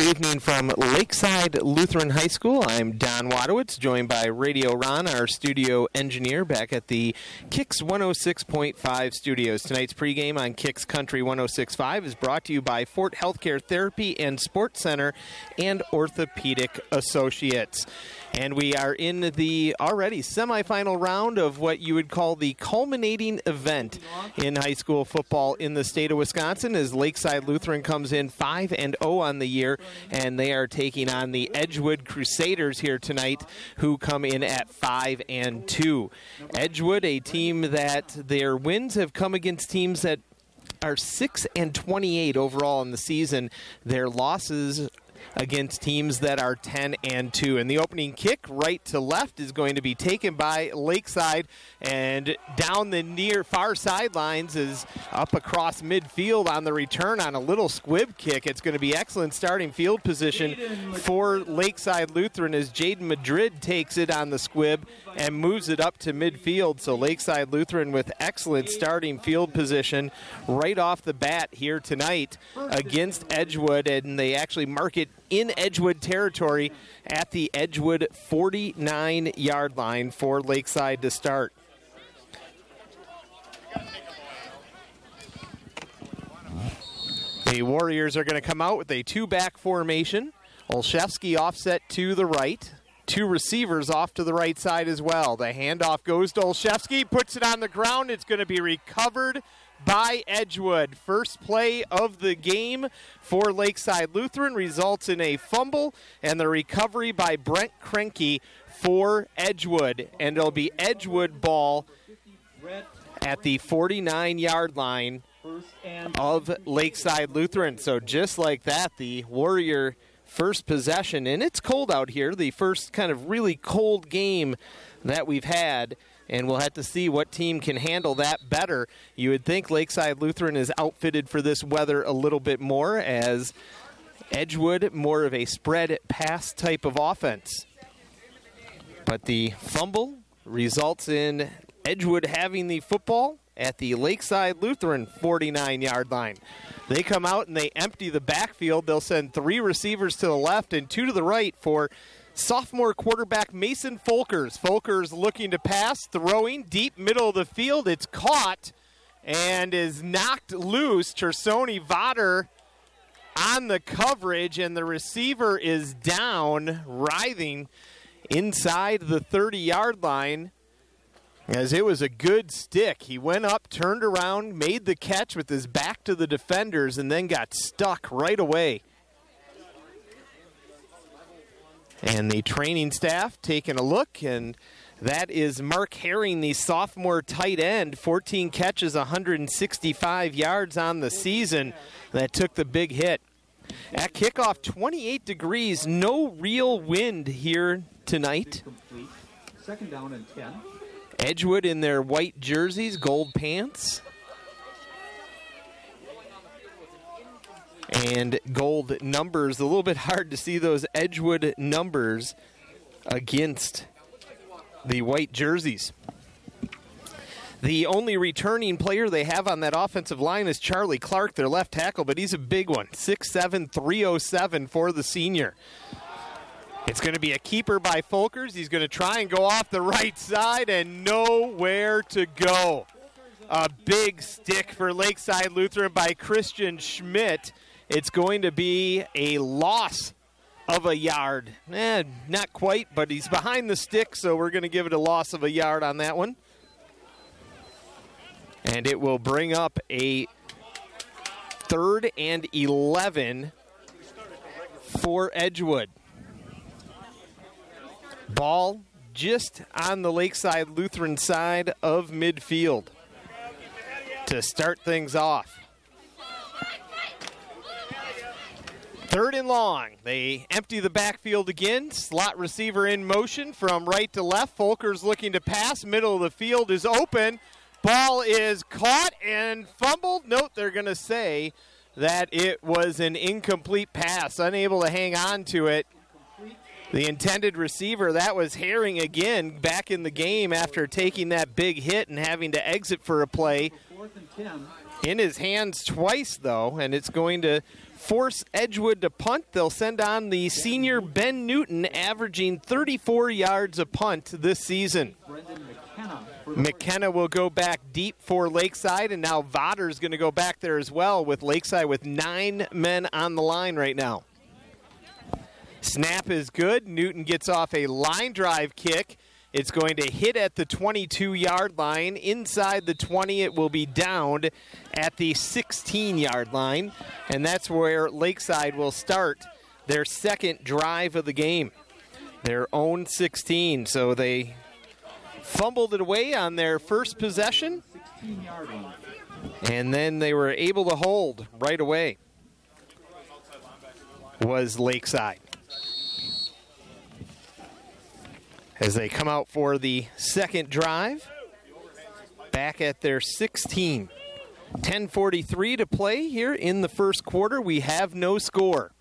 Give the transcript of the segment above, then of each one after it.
Good evening from Lakeside Lutheran High School. I'm Don Wadewitz, joined by Radio Ron, our studio engineer, back at the Kicks 106.5 studios. Tonight's pregame on Kicks Country 106.5 is brought to you by Fort Healthcare Therapy and Sports Center and Orthopedic Associates. And we are in the already semifinal round of what you would call the culminating event in high school football in the state of Wisconsin as Lakeside Lutheran comes in 5 and 0 on the year and they are taking on the Edgewood Crusaders here tonight who come in at 5 and 2. Edgewood a team that their wins have come against teams that are 6 and 28 overall in the season. Their losses against teams that are 10 and 2. And the opening kick, right to left, is going to be taken by Lakeside and down the near far sidelines is up across midfield on the return on a little squib kick. It's going to be excellent starting field position for Lakeside Lutheran as Jaden Madrid takes it on the squib and moves it up to midfield. So Lakeside Lutheran with excellent starting field position right off the bat here tonight against Edgewood, and they actually mark it in Edgewood territory at the Edgewood 49 yard line for Lakeside to start. The Warriors are going to come out with a two back formation. Olszewski offset to the right. Two receivers off to the right side as well. The handoff goes to Olszewski, puts it on the ground. It's going to be recovered by Edgewood. First play of the game for Lakeside Lutheran results in a fumble and the recovery by Brent Krenke for Edgewood. And it'll be Edgewood ball at the 49 yard line of Lakeside Lutheran. So just like that, the Warrior first possession, and it's cold out here, the first kind of really cold game that we've had. And we'll have to see what team can handle that better. You would think Lakeside Lutheran is outfitted for this weather a little bit more, as Edgewood, more of a spread pass type of offense. But the fumble results in Edgewood having the football at the Lakeside Lutheran 49 yard line. They come out and they empty the backfield. They'll send three receivers to the left and two to the right for sophomore quarterback Mason Folkers. Folkers looking to pass, throwing deep middle of the field. It's caught and is knocked loose. Chersoni Vodder on the coverage, and the receiver is down, writhing inside the 30 yard line as it was a good stick. He went up, turned around, made the catch with his back to the defenders, and then got stuck right away. And the training staff taking a look, and that is Mark Herring, the sophomore tight end, 14 catches, 165 yards on the season, that took the big hit. At kickoff, 28 degrees, no real wind here tonight. Second down and 10. Edgewood in their white jerseys, gold pants, and gold numbers. A little bit hard to see those Edgewood numbers against the white jerseys. The only returning player they have on that offensive line is Charlie Clark, their left tackle, but he's a big one 6'7, 307 for the senior. It's going to be a keeper by Folkers. He's going to try and go off the right side and nowhere to go. A big stick for Lakeside Lutheran by Christian Schmidt. It's going to be a loss of a yard. Eh, not quite, but he's behind the stick, so we're going to give it a loss of a yard on that one. And it will bring up a third and 11 for Edgewood. Ball just on the Lakeside Lutheran side of midfield to start things off. Third and long. They empty the backfield again. Slot receiver in motion from right to left. Folkers looking to pass. Middle of the field is open. Ball is caught and fumbled. Note they're going to say that it was an incomplete pass, unable to hang on to it. The intended receiver, that was Herring again, back in the game after taking that big hit and having to exit for a play. Fourth and 10. in his hands twice, though, and it's going to force Edgewood to punt. They'll send on the senior Ben Newton, averaging 34 yards a punt this season. McKenna. McKenna will go back deep for Lakeside, and now Vodder's going to go back there as well with Lakeside with nine men on the line right now. Snap is good. Newton gets off a line drive kick. It's going to hit at the 22 yard line. Inside the 20, it will be downed at the 16 yard line. And that's where Lakeside will start their second drive of the game. Their own 16. So they fumbled it away on their first possession, 16 yard line. and then they were able to hold right away. Was Lakeside. As they come out for the second drive, back at their 16. 10:43 to play here in the first quarter. We have no score.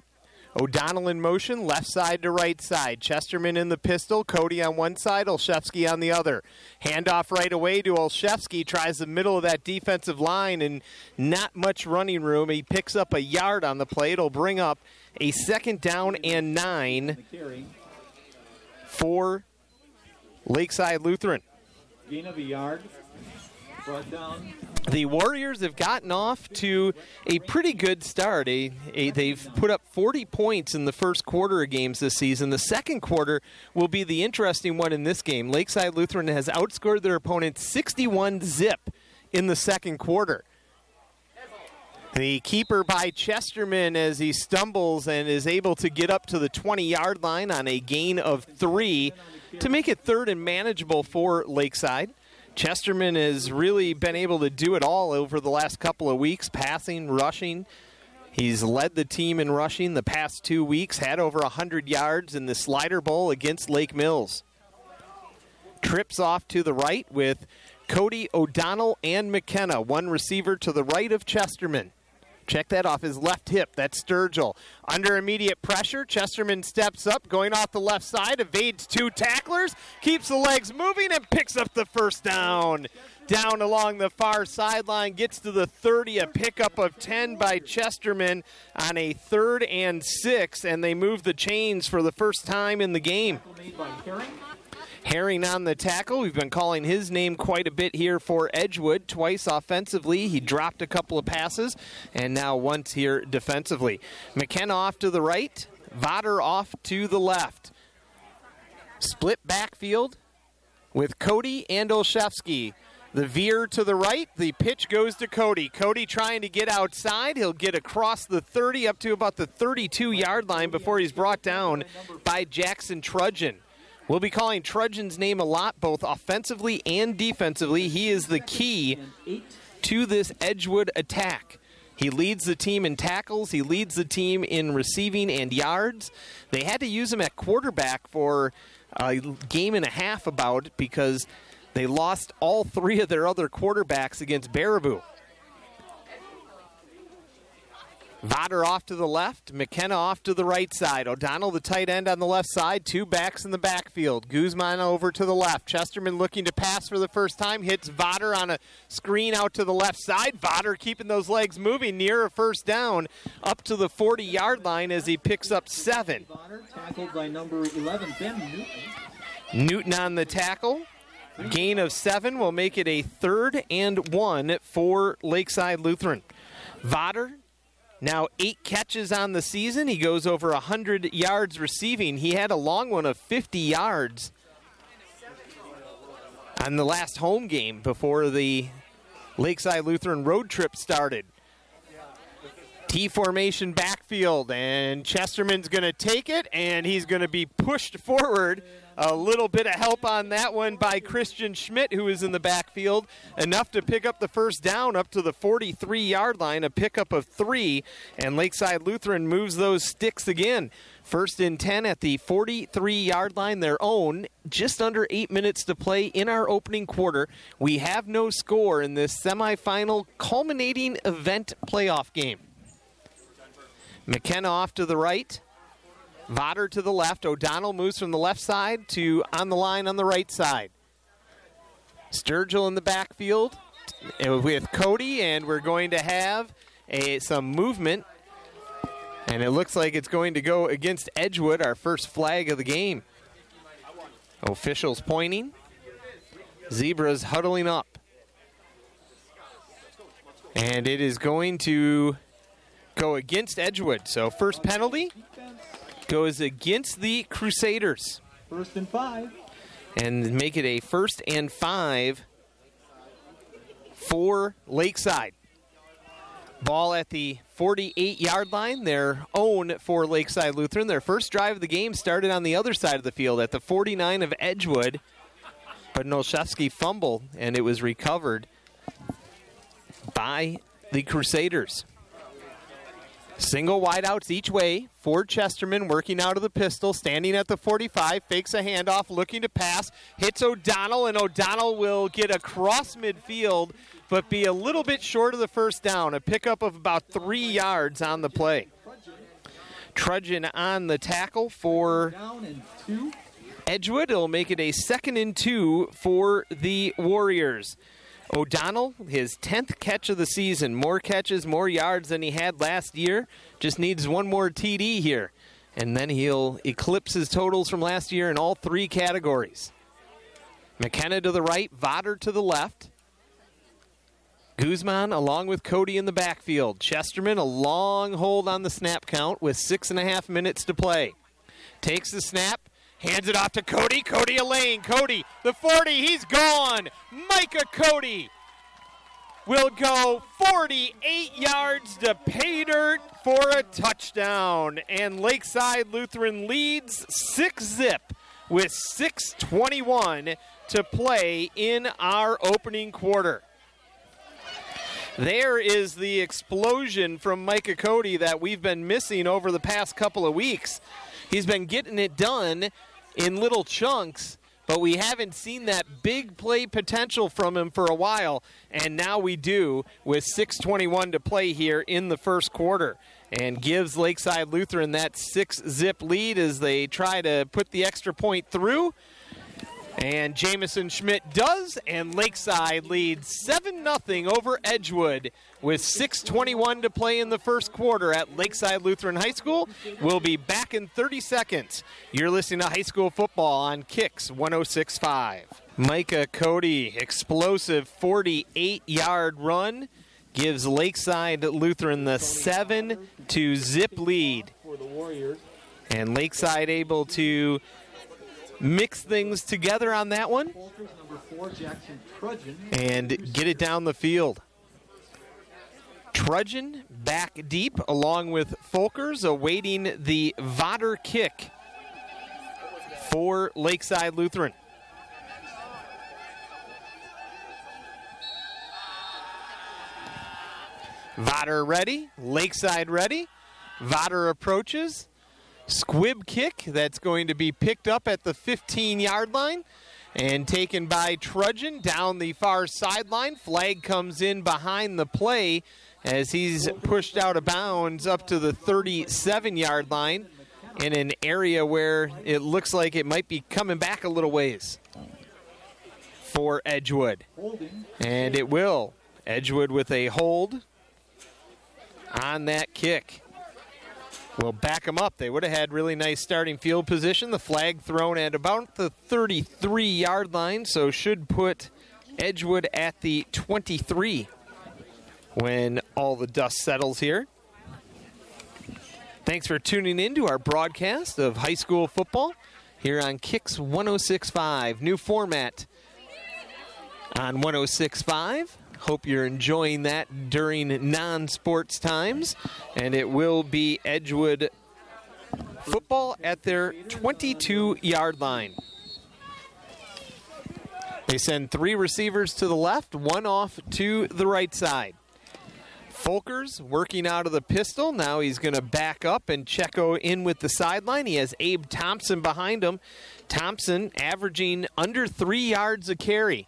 O'Donnell in motion, left side to right side. Chesterman in the pistol, Cody on one side, Olszewski on the other. Handoff right away to Olszewski, tries the middle of that defensive line and not much running room. He picks up a yard on the play. It'll bring up a second down and nine for Lakeside Lutheran. Gain of a yard. Brought down. the Warriors have gotten off to a pretty good start. A, a- they've put up 40 points in the first quarter of games this season. The second quarter will be the interesting one in this game. Lakeside Lutheran has outscored their opponent 61 zip in the second quarter. The keeper by Chesterman as he stumbles and is able to get up to the 20 yard line on a gain of three to make it third and manageable for Lakeside. Chesterman has really been able to do it all over the last couple of weeks passing, rushing. He's led the team in rushing the past two weeks, had over 100 yards in the Slider Bowl against Lake Mills. Trips off to the right with Cody O'Donnell and McKenna, one receiver to the right of Chesterman. Check that off his left hip. That's Sturgill. Under immediate pressure, Chesterman steps up, going off the left side, evades two tacklers, keeps the legs moving, and picks up the first down. Down along the far sideline, gets to the 30, a pickup of 10 by Chesterman on a third and six, and they move the chains for the first time in the game. Herring on the tackle. We've been calling his name quite a bit here for Edgewood. Twice offensively, he dropped a couple of passes, and now once here defensively. McKenna off to the right, Vodder off to the left. Split backfield with Cody and Olszewski. The veer to the right, the pitch goes to Cody. Cody trying to get outside. He'll get across the 30 up to about the 32 yard line before he's brought down by Jackson Trudgeon. We'll be calling Trudgeon's name a lot, both offensively and defensively. He is the key to this Edgewood attack. He leads the team in tackles, he leads the team in receiving and yards. They had to use him at quarterback for a game and a half about because they lost all three of their other quarterbacks against Baraboo. Vodder off to the left, McKenna off to the right side. O'Donnell, the tight end, on the left side. Two backs in the backfield. Guzman over to the left. Chesterman looking to pass for the first time. Hits Vodder on a screen out to the left side. Vodder keeping those legs moving near a first down up to the 40 yard line as he picks up seven. Tackled by number 11, Ben Newton. Newton on the tackle. Gain of seven will make it a third and one for Lakeside Lutheran. Vodder, now eight catches on the season. He goes over 100 yards receiving. He had a long one of 50 yards on the last home game before the Lakeside Lutheran road trip started. T formation backfield, and Chesterman's going to take it, and he's going to be pushed forward. A little bit of help on that one by Christian Schmidt, who is in the backfield, enough to pick up the first down up to the 43 yard line, a pickup of three, and Lakeside Lutheran moves those sticks again. First and 10 at the 43 yard line, their own, just under eight minutes to play in our opening quarter. We have no score in this semifinal culminating event playoff game. McKenna off to the right. Vodder to the left. O'Donnell moves from the left side to on the line on the right side. Sturgill in the backfield. with Cody, and we're going to have a, some movement. And it looks like it's going to go against Edgewood, our first flag of the game. Officials pointing. Zebras huddling up. And it is going to go against Edgewood. So first penalty goes against the Crusaders. First and five. And make it a first and five for Lakeside. Ball at the 48 yard line, their own for Lakeside Lutheran. Their first drive of the game started on the other side of the field at the 49 of Edgewood. But Olszewski fumbled and it was recovered by the Crusaders. Single wideouts each way Ford Chesterman, working out of the pistol, standing at the 45, fakes a handoff, looking to pass, hits O'Donnell, and O'Donnell will get across midfield, but be a little bit short of the first down. A pickup of about three yards on the play. Trudgeon on the tackle for. Edgewood. It'll make it a second and two for the Warriors. O'Donnell, his 10th catch of the season. More catches, more yards than he had last year. Just needs one more TD here. And then he'll eclipse his totals from last year in all three categories. McKenna to the right, Vodder to the left. Guzman along with Cody in the backfield. Chesterman a long hold on the snap count with six and a half minutes to play. Takes the snap, hands it off to Cody. Cody Elaine. Cody, the 40, he's gone. Micah Cody will go 48 yards to pay dirt for a touchdown. And Lakeside Lutheran leads 6 zip with 6.21 to play in our opening quarter. There is the explosion from Micah Cody that we've been missing over the past couple of weeks. He's been getting it done in little chunks, but we haven't seen that big play potential from him for a while, and now we do with 6:21 to play here in the first quarter. And gives Lakeside Lutheran that six zip lead as they try to put the extra point through. And Jamison Schmidt does, and Lakeside leads 7 0 over Edgewood with 6.21 to play in the first quarter at Lakeside Lutheran High School. We'll be back in 30 seconds. You're listening to high school football on Kicks 1065. Micah Cody, explosive 48 yard run, gives Lakeside Lutheran the 7 to zip lead. And Lakeside able to mix things together on that one and get it down the field. Trudgeon back deep along with Folkers awaiting the Vodder kick for Lakeside Lutheran. Vodder ready, Lakeside ready. Vodder approaches. Squib kick that's going to be picked up at the 15 yard line and taken by Trudgeon down the far sideline. Flag comes in behind the play as he's pushed out of bounds up to the 37 yard line in an area where it looks like it might be coming back a little ways for Edgewood. And it will. Edgewood with a hold on that kick. Will back them up. They would have had really nice starting field position. The flag thrown at about the 33 yard line, so should put Edgewood at the 23 when all the dust settles here. Thanks for tuning in to our broadcast of high school football here on Kicks 1065. New format on 1065. Hope you're enjoying that during non sports times. And it will be Edgewood football at their 22 yard line. They send three receivers to the left, one off to the right side. Folkers working out of the pistol. Now he's going to back up and Checo in with the sideline. He has Abe Thompson behind him. Thompson averaging under three yards a carry.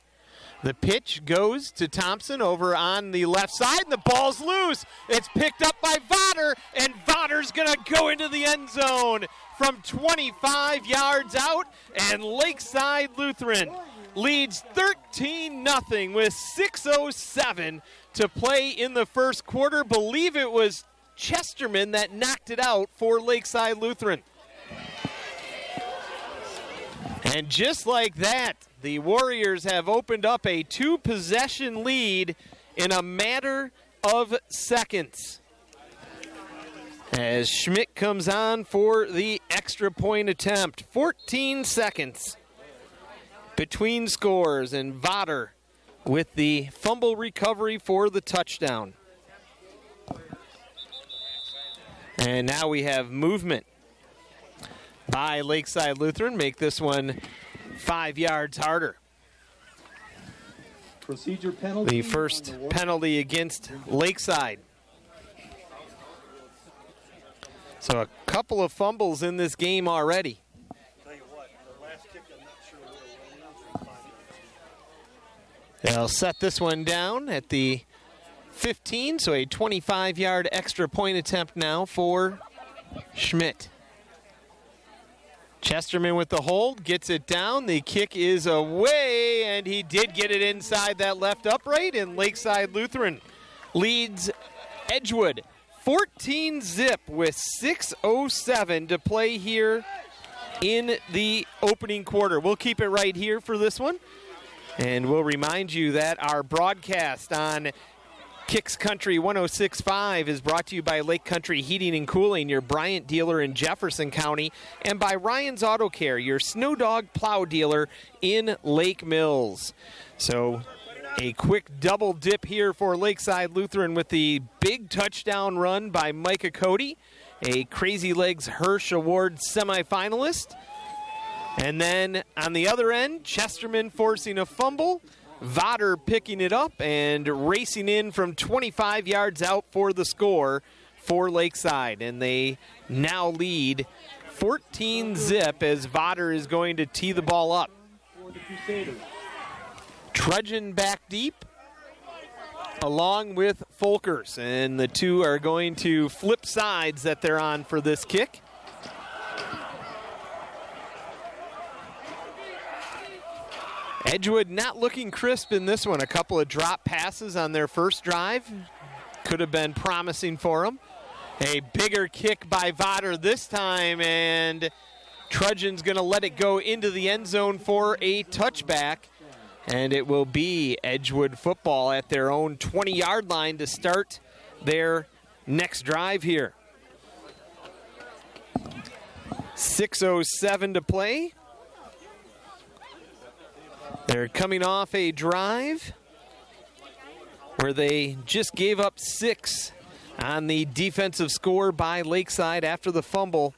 The pitch goes to Thompson over on the left side, and the ball's loose. It's picked up by Vodder, and Vodder's going to go into the end zone from 25 yards out, and Lakeside Lutheran leads 13 0 with 6.07 to play in the first quarter. Believe it was Chesterman that knocked it out for Lakeside Lutheran. And just like that, the Warriors have opened up a two possession lead in a matter of seconds. As Schmidt comes on for the extra point attempt, 14 seconds between scores, and Vodder with the fumble recovery for the touchdown. And now we have movement by Lakeside Lutheran. Make this one five yards harder. Procedure penalty. The first penalty against Lakeside. So a couple of fumbles in this game already. They'll set this one down at the 15, so a 25 yard extra point attempt now for Schmidt. Chesterman with the hold, gets it down. The kick is away, and he did get it inside that left upright, and Lakeside Lutheran leads Edgewood 14 zip with 6.07 to play here in the opening quarter. We'll keep it right here for this one. And we'll remind you that our broadcast on Kicks Country 1065 is brought to you by Lake Country Heating and Cooling, your Bryant dealer in Jefferson County, and by Ryan's Auto Care, your SnowDogg plow dealer in Lake Mills. So, a quick double dip here for Lakeside Lutheran with the big touchdown run by Micah Cody, a Crazy Legs Hirsch Award semifinalist. And then on the other end, Chesterman forcing a fumble. Vodder picking it up and racing in from 25 yards out for the score for Lakeside. And they now lead 14 zip as Vodder is going to tee the ball up. Trudgeon back deep along with Folkers. And the two are going to flip sides that they're on for this kick. Edgewood not looking crisp in this one. A couple of drop passes on their first drive could have been promising for them. A bigger kick by Vodder this time, and Trudgeon's going to let it go into the end zone for a touchback. And it will be Edgewood football at their own 20 yard line to start their next drive here. 6.07 to play. They're coming off a drive where they just gave up six on the defensive score by Lakeside after the fumble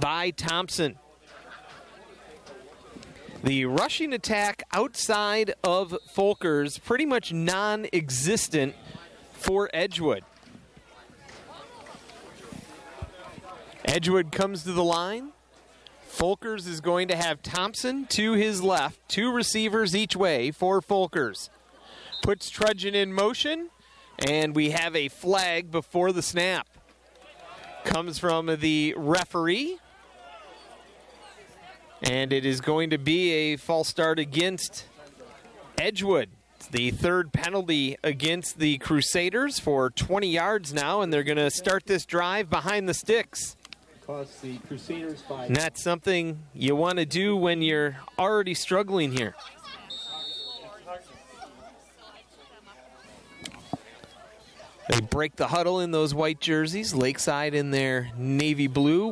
by Thompson. The rushing attack outside of Folkers pretty much non existent for Edgewood. Edgewood comes to the line. Folkers is going to have Thompson to his left, two receivers each way for Folkers. Puts Trudgeon in motion, and we have a flag before the snap. Comes from the referee, and it is going to be a false start against Edgewood. It's the third penalty against the Crusaders for 20 yards now, and they're going to start this drive behind the sticks. Cost the Crusaders that's something you want to do when you're already struggling here. They break the huddle in those white jerseys, Lakeside in their navy blue.